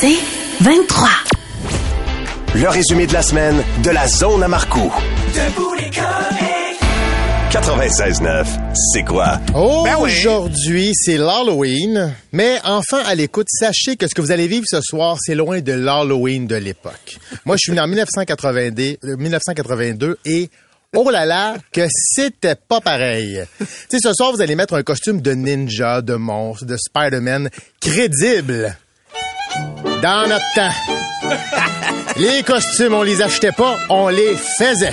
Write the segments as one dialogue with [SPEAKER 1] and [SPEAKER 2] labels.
[SPEAKER 1] C'est 23.
[SPEAKER 2] Le résumé de la semaine de la zone à Marcoux. 96.9, c'est quoi?
[SPEAKER 3] Aujourd'hui, c'est l'Halloween. Mais enfants à l'écoute, sachez que ce que vous allez vivre ce soir, c'est loin de l'Halloween de l'époque. Moi, je suis né en 1982, euh, 1982 et oh là là, que c'était pas pareil. tu sais, ce soir, vous allez mettre un costume de ninja, de monstre, de Spider-Man crédible. Dans notre temps. Les costumes, on les achetait pas, on les faisait.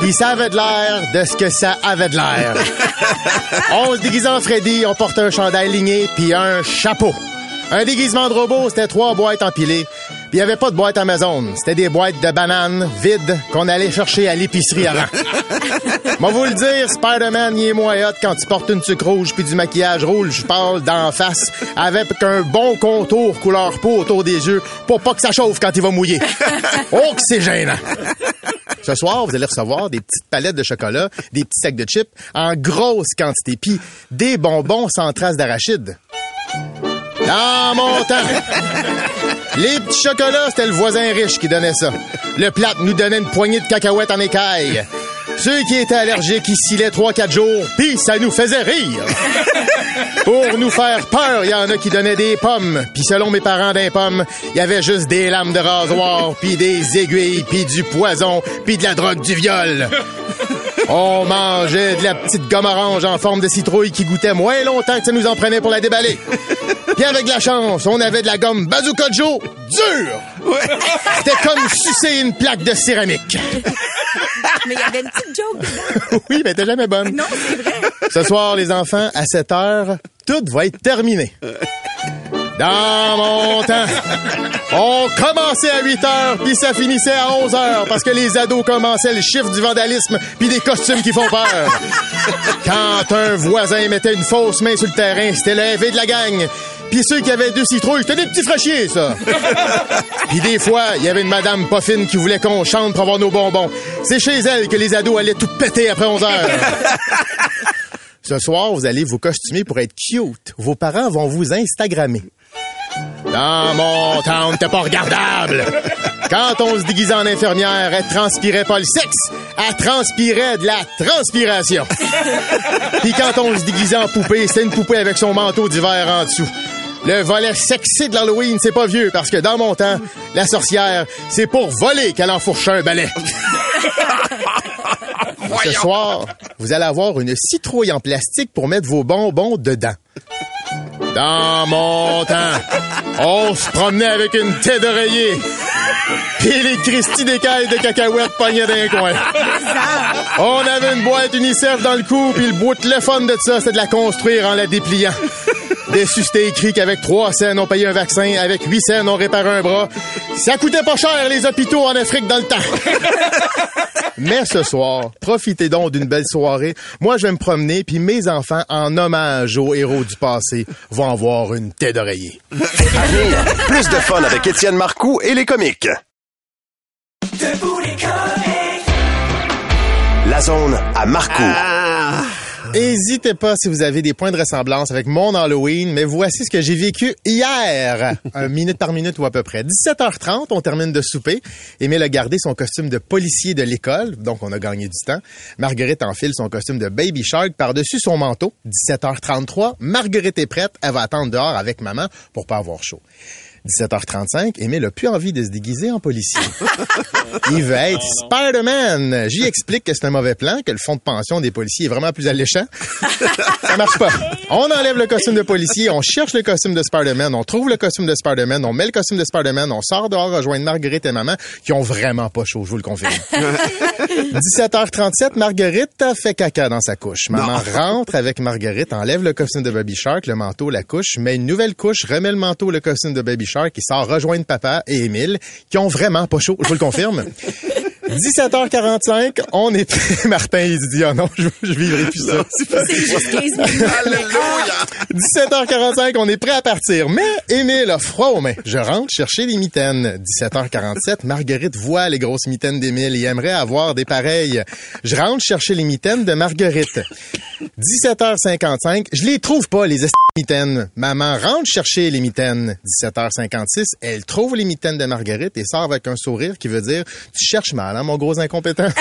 [SPEAKER 3] Puis ça avait de l'air de ce que ça avait de l'air. on se déguisait en Freddy, on portait un chandail ligné puis un chapeau. Un déguisement de robot, c'était trois boîtes empilées. Puis il y avait pas de boîte Amazon, c'était des boîtes de bananes vides qu'on allait chercher à l'épicerie avant. Moi vous le dire, Spider-Man, il est moins hot quand tu portes une sucre rouge puis du maquillage rouge, je parle d'en face, avec un bon contour couleur peau autour des yeux pour pas que ça chauffe quand il va mouiller. Oh, que c'est gênant! Ce soir, vous allez recevoir des petites palettes de chocolat, des petits sacs de chips en grosse quantité, puis des bonbons sans trace d'arachide. Dans mon temps, les petits chocolats, c'était le voisin riche qui donnait ça. Le plat nous donnait une poignée de cacahuètes en écaille. Ceux qui étaient allergiques, ils silaient 3-4 jours, puis ça nous faisait rire. Pour nous faire peur, il y en a qui donnaient des pommes. Puis selon mes parents d'un pomme, y avait juste des lames de rasoir, puis des aiguilles, puis du poison, puis de la drogue du viol. On mangeait de la petite gomme orange en forme de citrouille qui goûtait moins longtemps que ça nous en prenait pour la déballer. Puis avec de la chance, on avait de la gomme Bazooka Joe dure. C'était comme sucer une plaque de céramique.
[SPEAKER 4] Mais il y avait une petite joke dedans.
[SPEAKER 3] oui, mais t'es jamais bonne.
[SPEAKER 4] Non, c'est vrai.
[SPEAKER 3] Ce soir, les enfants, à 7 heures, tout va être terminé. Dans mon temps, on commençait à 8 heures, puis ça finissait à 11 heures, parce que les ados commençaient le chiffre du vandalisme, puis des costumes qui font peur. Quand un voisin mettait une fausse main sur le terrain, c'était levé de la gang. Puis ceux qui avaient deux citrouilles, c'était des petits fraîchiers, ça. Puis des fois, il y avait une madame pas fine qui voulait qu'on chante pour avoir nos bonbons. C'est chez elle que les ados allaient tout péter après 11 heures. Ce soir, vous allez vous costumer pour être cute. Vos parents vont vous Instagrammer. Dans mon temps, on n'était pas regardable. Quand on se déguisait en infirmière, elle transpirait pas le sexe, elle transpirait de la transpiration. Puis quand on se déguisait en poupée, c'était une poupée avec son manteau d'hiver en dessous. Le volet sexy de l'Halloween, c'est pas vieux, parce que dans mon temps, la sorcière, c'est pour voler qu'elle enfourchait un balai. Ce soir, vous allez avoir une citrouille en plastique pour mettre vos bonbons dedans. Dans mon temps, on se promenait avec une tête d'oreiller. Puis les Christy d'écailles de cacahuètes pognaient d'un coin. On avait une boîte UNICEF dans le cou, puis le bout de téléphone de ça, c'était de la construire en la dépliant. Dessus, c'était écrit qu'avec 3 cents, on payait un vaccin, avec 8 cents, on réparait un bras. Ça coûtait pas cher, les hôpitaux en Afrique dans le temps. Mais ce soir, profitez donc d'une belle soirée. Moi, je vais me promener, puis mes enfants, en hommage aux héros du passé, vont avoir une tête d'oreiller.
[SPEAKER 2] Plus de fun avec Étienne Marcoux et les comiques. La zone à Marcoux.
[SPEAKER 3] Hésitez pas si vous avez des points de ressemblance avec mon Halloween, mais voici ce que j'ai vécu hier, un minute par minute ou à peu près. 17h30, on termine de souper. Émile a gardé son costume de policier de l'école, donc on a gagné du temps. Marguerite enfile son costume de Baby Shark par-dessus son manteau. 17h33, Marguerite est prête, elle va attendre dehors avec maman pour pas avoir chaud. 17h35, Émile a plus envie de se déguiser en policier. Il veut être Spider-Man. J'y explique que c'est un mauvais plan, que le fonds de pension des policiers est vraiment plus alléchant. Ça marche pas. On enlève le costume de policier, on cherche le costume de Spider-Man, on trouve le costume de Spider-Man, on met le costume de Spider-Man, on sort dehors rejoindre Marguerite et maman qui ont vraiment pas chaud, je vous le confirme. 17h37, Marguerite a fait caca dans sa couche. Maman rentre avec Marguerite, enlève le costume de Baby Shark, le manteau, la couche, met une nouvelle couche, remet le manteau, le costume de Baby Shark, qui sort rejoindre papa et Émile, qui ont vraiment pas chaud, je vous le confirme. 17h45, on est prêt. Martin, il se dit, oh non, je, je vivrai plus ça.
[SPEAKER 4] C'est juste 15 minutes.
[SPEAKER 3] 17h45, on est prêt à partir. Mais Émile a froid aux mains. Je rentre chercher les mitaines. 17h47, Marguerite voit les grosses mitaines d'Émile et aimerait avoir des pareilles. Je rentre chercher les mitaines de Marguerite. 17h55, je les trouve pas, les esti- mitaines. Maman rentre chercher les mitaines. 17h56, elle trouve les mitaines de Marguerite et sort avec un sourire qui veut dire, tu cherches mal, hein, mon gros incompétent.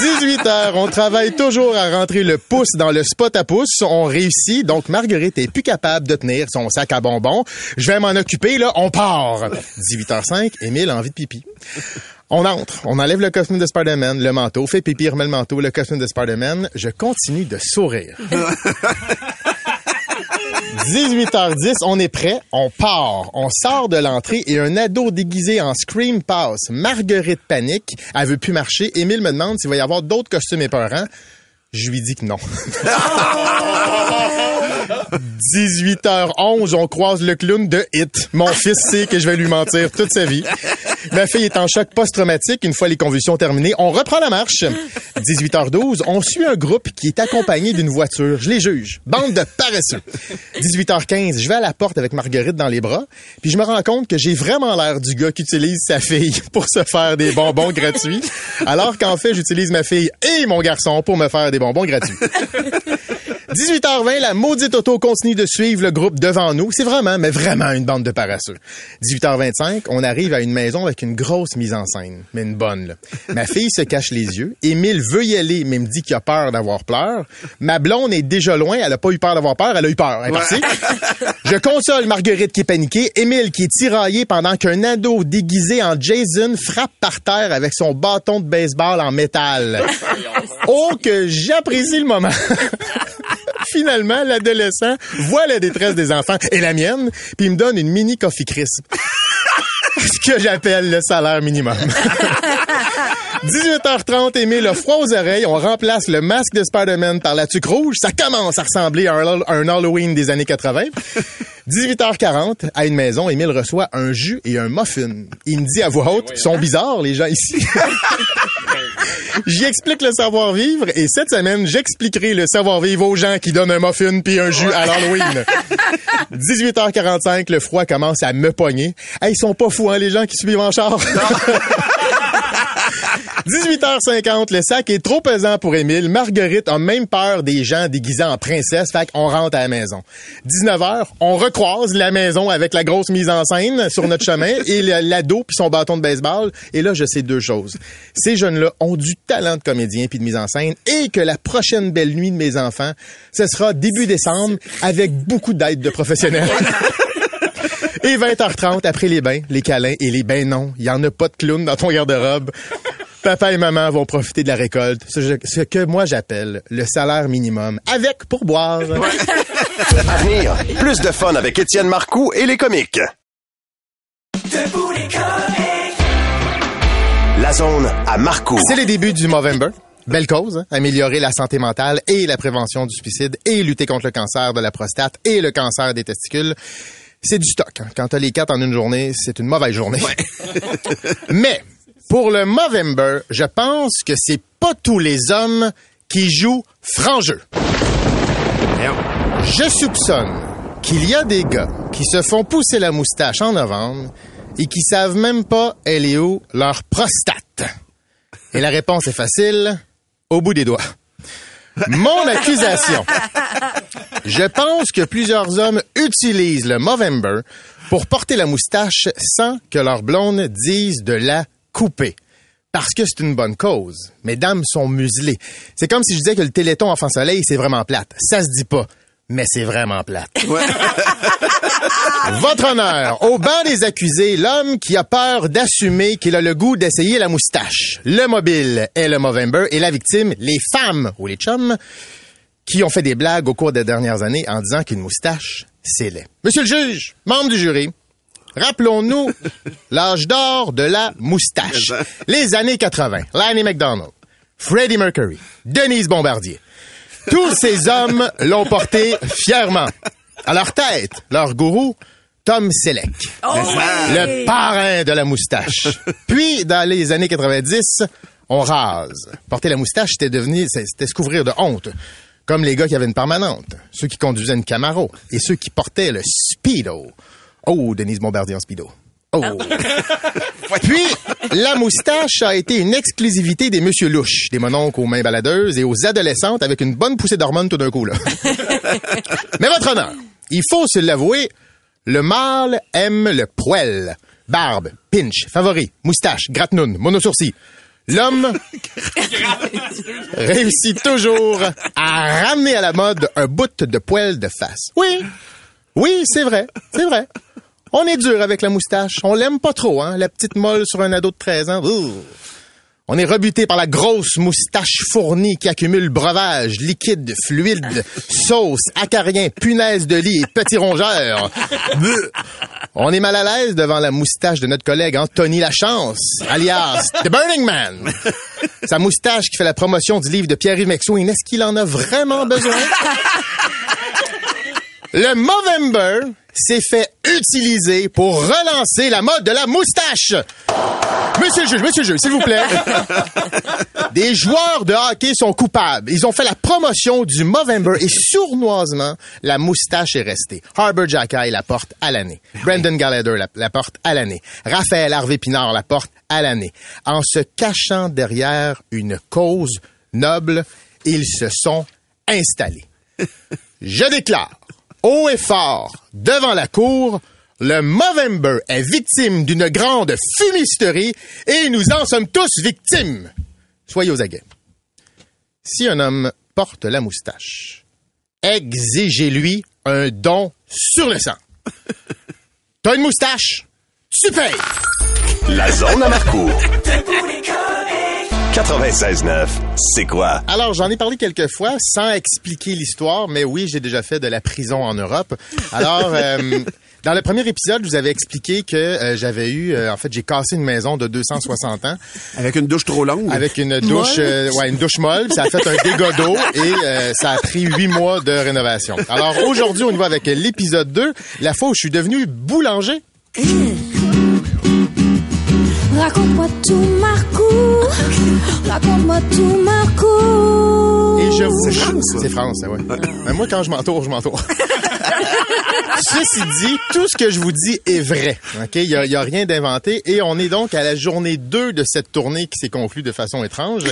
[SPEAKER 3] 18 heures, on travaille toujours à rentrer le pouce dans le spot à pouce. On réussit, donc Marguerite est plus capable de tenir son sac à bonbons. Je vais m'en occuper, là, on part. 18h05, Émile a envie de pipi. On entre, on enlève le costume de Spider-Man, le manteau, fait pipi, remet le manteau, le costume de Spider-Man. Je continue de sourire. 18h10, on est prêt, on part. On sort de l'entrée et un ado déguisé en Scream passe. Marguerite panique, elle veut plus marcher. Émile me demande s'il va y avoir d'autres costumes épeurants. Je lui dis que non. 18h11, on croise le clown de Hit. Mon fils sait que je vais lui mentir toute sa vie. Ma fille est en choc post-traumatique une fois les convulsions terminées. On reprend la marche. 18h12, on suit un groupe qui est accompagné d'une voiture. Je les juge. Bande de paresseux. 18h15, je vais à la porte avec Marguerite dans les bras, puis je me rends compte que j'ai vraiment l'air du gars qui utilise sa fille pour se faire des bonbons gratuits, alors qu'en fait, j'utilise ma fille et mon garçon pour me faire des bonbons gratuits. 18h20, la maudite auto continue de suivre le groupe devant nous. C'est vraiment, mais vraiment une bande de paresseux. 18h25, on arrive à une maison avec une grosse mise en scène, mais une bonne. Là. Ma fille se cache les yeux. Émile veut y aller, mais me dit qu'il a peur d'avoir peur. Ma blonde est déjà loin. Elle a pas eu peur d'avoir peur. Elle a eu peur. Elle est partie. Je console Marguerite qui est paniquée. Émile qui est tiraillé pendant qu'un ado déguisé en Jason frappe par terre avec son bâton de baseball en métal. Oh, que j'apprécie le moment. Finalement, l'adolescent voit la détresse des enfants et la mienne, puis il me donne une mini coffee crisp. Ce que j'appelle le salaire minimum. 18h30, Émile a froid aux oreilles. On remplace le masque de Spider-Man par la tuque rouge. Ça commence à ressembler à un, un Halloween des années 80. 18h40, à une maison, Émile reçoit un jus et un muffin. Il me dit à voix haute, ils sont bizarres, les gens ici. J'y explique le savoir-vivre et cette semaine, j'expliquerai le savoir-vivre aux gens qui donnent un muffin puis un jus à l'Halloween. 18h45, le froid commence à me pogner. Hey, ils sont pas fous, hein, les gens qui suivent en char? 18h50, le sac est trop pesant pour Émile. Marguerite a même peur des gens déguisés en princesse, fait qu'on rentre à la maison. 19h, on recroise la maison avec la grosse mise en scène sur notre chemin et l'ado puis son bâton de baseball. Et là, je sais deux choses. Ces jeunes-là ont du talent de comédien puis de mise en scène et que la prochaine belle nuit de mes enfants, ce sera début décembre avec beaucoup d'aide de professionnels. Et 20h30, après les bains, les câlins et les bains non, il y en a pas de clown dans ton garde-robe. Papa et maman vont profiter de la récolte, ce, ce que moi j'appelle le salaire minimum, avec pour boire.
[SPEAKER 2] À venir, plus de fun avec Étienne Marcoux et les comiques. La zone à Marcoux.
[SPEAKER 3] C'est les débuts du Movember. Belle cause, hein? améliorer la santé mentale et la prévention du suicide et lutter contre le cancer de la prostate et le cancer des testicules. C'est du stock. hein. Quand t'as les quatre en une journée, c'est une mauvaise journée. Mais pour le Movember, je pense que c'est pas tous les hommes qui jouent franc jeu. Je soupçonne qu'il y a des gars qui se font pousser la moustache en novembre et qui savent même pas elle est où leur prostate. Et la réponse est facile, au bout des doigts. Mon accusation. Je pense que plusieurs hommes utilisent le Movember pour porter la moustache sans que leur blonde dise de la couper. Parce que c'est une bonne cause. Mesdames sont muselées. C'est comme si je disais que le téléthon enfant soleil, c'est vraiment plate. Ça se dit pas. mais c'est vraiment plate. Votre honneur, au banc des accusés, l'homme qui a peur d'assumer qu'il a le goût d'essayer la moustache. Le mobile est le Movember et la victime, les femmes ou les chums, qui ont fait des blagues au cours des dernières années en disant qu'une moustache, c'est laid. Monsieur le juge, membre du jury, rappelons-nous l'âge d'or de la moustache. Les années 80. Lanny McDonald, Freddie Mercury, Denise Bombardier. Tous ces hommes l'ont porté fièrement. À leur tête, leur gourou, Tom Selleck, le parrain de la moustache. Puis, dans les années 90, on rase. Porter la moustache, c'était devenu, c'était se couvrir de honte. Comme les gars qui avaient une permanente, ceux qui conduisaient une Camaro et ceux qui portaient le Speedo. Oh, Denise Bombardier en Speedo. Oh. Puis, la moustache a été une exclusivité des monsieur louches, des mononcles aux mains baladeuses et aux adolescentes avec une bonne poussée d'hormones tout d'un coup, là. Mais votre honneur, il faut se l'avouer, le mâle aime le poil. Barbe, pinch, favori, moustache, gratte-noune, monosourcil. L'homme réussit toujours à ramener à la mode un bout de poil de face. Oui, oui, c'est vrai, c'est vrai. On est dur avec la moustache. On l'aime pas trop, hein, la petite molle sur un ado de 13 ans. Ouh. On est rebuté par la grosse moustache fournie qui accumule breuvage, liquide, fluide, sauce, acarien, punaise de lit et petits rongeurs. On est mal à l'aise devant la moustache de notre collègue Anthony Lachance, alias The Burning Man. Sa moustache qui fait la promotion du livre de Pierre-Yves est-ce qu'il en a vraiment besoin? Le Movember s'est fait utiliser pour relancer la mode de la moustache. Monsieur le juge, monsieur le juge, s'il vous plaît. Des joueurs de hockey sont coupables. Ils ont fait la promotion du Movember et sournoisement, la moustache est restée. Harbour Jackay la porte à l'année. Brendan Gallagher la, la porte à l'année. Raphaël Harvey Pinard la porte à l'année. En se cachant derrière une cause noble, ils se sont installés. Je déclare haut et fort devant la cour, le Movember est victime d'une grande fumisterie et nous en sommes tous victimes. Soyez aux aguets. Si un homme porte la moustache, exigez-lui un don sur le sang. T'as une moustache? Tu payes!
[SPEAKER 2] La zone à Marcourt. 96.9, c'est quoi?
[SPEAKER 3] Alors, j'en ai parlé quelques fois sans expliquer l'histoire, mais oui, j'ai déjà fait de la prison en Europe. Alors, euh, dans le premier épisode, je vous avais expliqué que euh, j'avais eu, euh, en fait, j'ai cassé une maison de 260 ans
[SPEAKER 5] Avec une douche trop longue.
[SPEAKER 3] avec une douche, euh, ouais, une douche molle. Ça a fait un dégât d'eau et euh, ça a pris huit mois de rénovation. Alors aujourd'hui, on y va avec l'épisode 2, la fois où je suis devenu boulanger.
[SPEAKER 4] Raconte-moi tout, Marco. Raconte-moi tout, Marco.
[SPEAKER 3] Et je vous...
[SPEAKER 5] C'est France, ça.
[SPEAKER 3] C'est France, ouais. Mais moi, quand je m'entoure, je m'entoure. Ceci dit, tout ce que je vous dis est vrai. OK? Il y a, a rien d'inventé. Et on est donc à la journée 2 de cette tournée qui s'est conclue de façon étrange.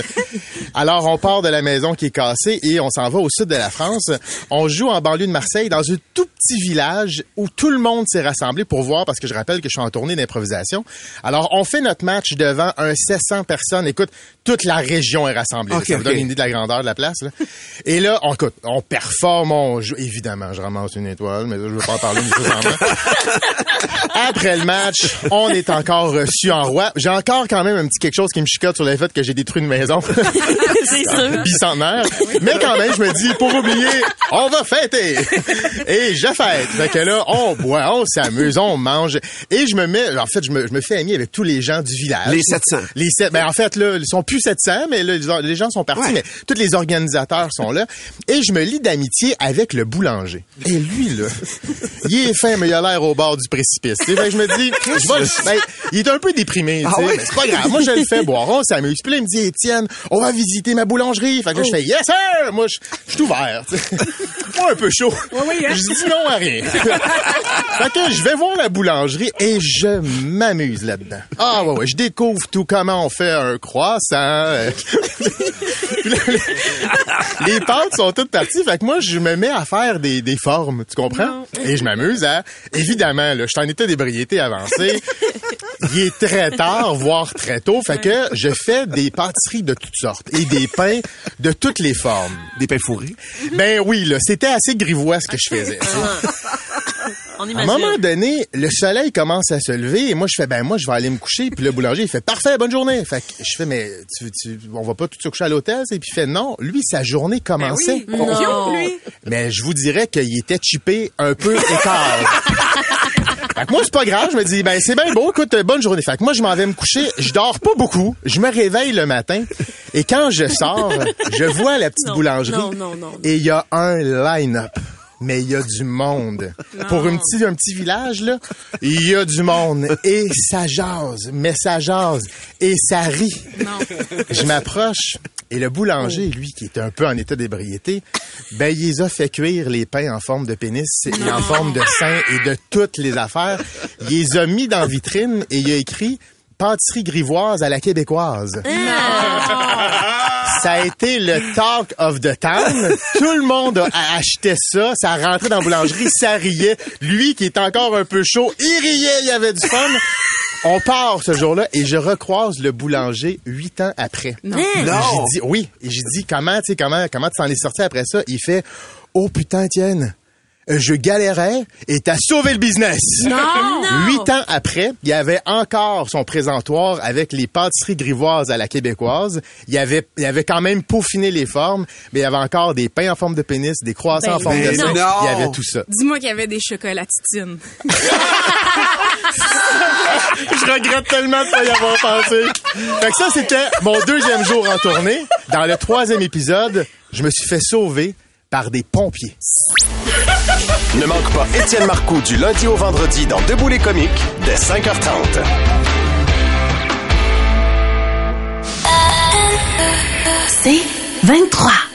[SPEAKER 3] Alors, on part de la maison qui est cassée et on s'en va au sud de la France. On joue en banlieue de Marseille dans un tout petit village où tout le monde s'est rassemblé pour voir parce que je rappelle que je suis en tournée d'improvisation. Alors, on fait notre match devant un 700 personnes. Écoute, toute la région est rassemblée. Ça vous donne une idée de la grandeur de la place. là. Et là, on, écoute, on performe, on joue. Évidemment, je ramasse une étoile, mais ça, je veux pas en parler. Après le match, on est encore reçu en roi. J'ai encore quand même un petit quelque chose qui me chicote sur le fait que j'ai détruit une maison.
[SPEAKER 4] C'est sûr.
[SPEAKER 3] bicentenaire. Mais quand même, je me dis, pour oublier, on va fêter. Et je fête. Fait que là, on boit, on s'amuse, on mange. Et je me mets, en fait, je me, je me fais ami avec tous les gens du village.
[SPEAKER 5] Les 700.
[SPEAKER 3] Les sept- ben en fait, là, ils sont plus 700, mais là, les gens sont partis,
[SPEAKER 5] Ouais.
[SPEAKER 3] mais tous les organisateurs sont là. Et je me lie d'amitié avec le boulanger. Et lui, là, il est fin, mais il a l'air au bord du précipice. Que je me dis, je vais le- ben, il est un peu déprimé,
[SPEAKER 5] Ah ouais?
[SPEAKER 3] c'est pas grave. Moi, je le fais boire, on s'amuse. Puis là, il me dit, Étienne, on va visiter ma boulangerie. Fait que là, je fais, yes, sir! Moi, je je suis ouvert. Moi, un peu chaud. Je dis non à rien. fait que je vais voir la boulangerie et je m'amuse là-dedans. Ah, ouais, ouais, je découvre tout comment on fait un croissant. les pâtes sont toutes parties. Fait que moi, je me mets à faire des, des formes, tu comprends? Et je m'amuse à, évidemment, là, je suis en état d'ébriété avancé. Il est très tard, voire très tôt. Fait que je fais des pâtisseries de toutes sortes et des pains de toutes les formes.
[SPEAKER 5] Des pains fourrés?
[SPEAKER 3] Ben oui, là, c'était assez grivois ce que je faisais.
[SPEAKER 4] On
[SPEAKER 3] À un moment donné, le soleil commence à se lever et moi je fais ben moi je vais aller me coucher puis le boulanger il fait parfait bonne journée. Fait que je fais mais tu, tu on va pas tout se coucher à l'hôtel et puis il fait non, lui sa journée commençait.
[SPEAKER 4] Non.
[SPEAKER 3] Mais je vous dirais qu'il était chippé un peu écart. Fait que moi, c'est pas grave. Je me dis, ben, c'est bien beau. Écoute, bonne journée. Fait que moi, je m'en vais me coucher. Je dors pas beaucoup. Je me réveille le matin. Et quand je sors, je vois la petite
[SPEAKER 4] Non,
[SPEAKER 3] boulangerie.
[SPEAKER 4] non, non, non.
[SPEAKER 3] Et il y a un line-up. Mais il y a du monde. Pour une petit, un petit village, là, il y a du monde. Et ça jase. Mais ça jase. Et ça rit. Je m'approche. Et le boulanger, lui, qui était un peu en état d'ébriété, ben, il les a fait cuire les pains en forme de pénis et en forme de sein et de toutes les affaires. Il les a mis dans la vitrine et il a écrit pâtisserie grivoise à la québécoise. Ça a été le talk of the town. Tout le monde a acheté ça. Ça a rentré dans la boulangerie, ça riait. Lui, qui est encore un peu chaud, il riait, il y avait du fun. On part ce jour-là et je recroise le boulanger huit ans après.
[SPEAKER 4] Non.
[SPEAKER 3] J'ai dit, oui. Et j'ai dit, comment, tu sais, comment, comment tu t'en es sorti après ça? Il fait, oh putain, Étienne, je galérais et t'as sauvé le business.
[SPEAKER 4] Non.
[SPEAKER 3] Huit ans après, il y avait encore son présentoir avec les pâtisseries grivoises à la québécoise. Il y avait, il y avait quand même peaufiné les formes, mais il y avait encore des pains en forme de pénis, des croissants en
[SPEAKER 4] Ben
[SPEAKER 3] forme de
[SPEAKER 5] ben
[SPEAKER 3] sein.
[SPEAKER 5] non.
[SPEAKER 3] Il y avait tout ça.
[SPEAKER 6] Dis-moi qu'il y avait des chocolatines.
[SPEAKER 3] Je regrette tellement de pas y avoir pensé. Fait que ça, c'était mon deuxième jour en tournée. Dans le troisième épisode, je me suis fait sauver par des pompiers.
[SPEAKER 2] Ne manque pas Étienne Marcoux du lundi au vendredi dans Debout les comiques dès 5h30.
[SPEAKER 1] C'est 23.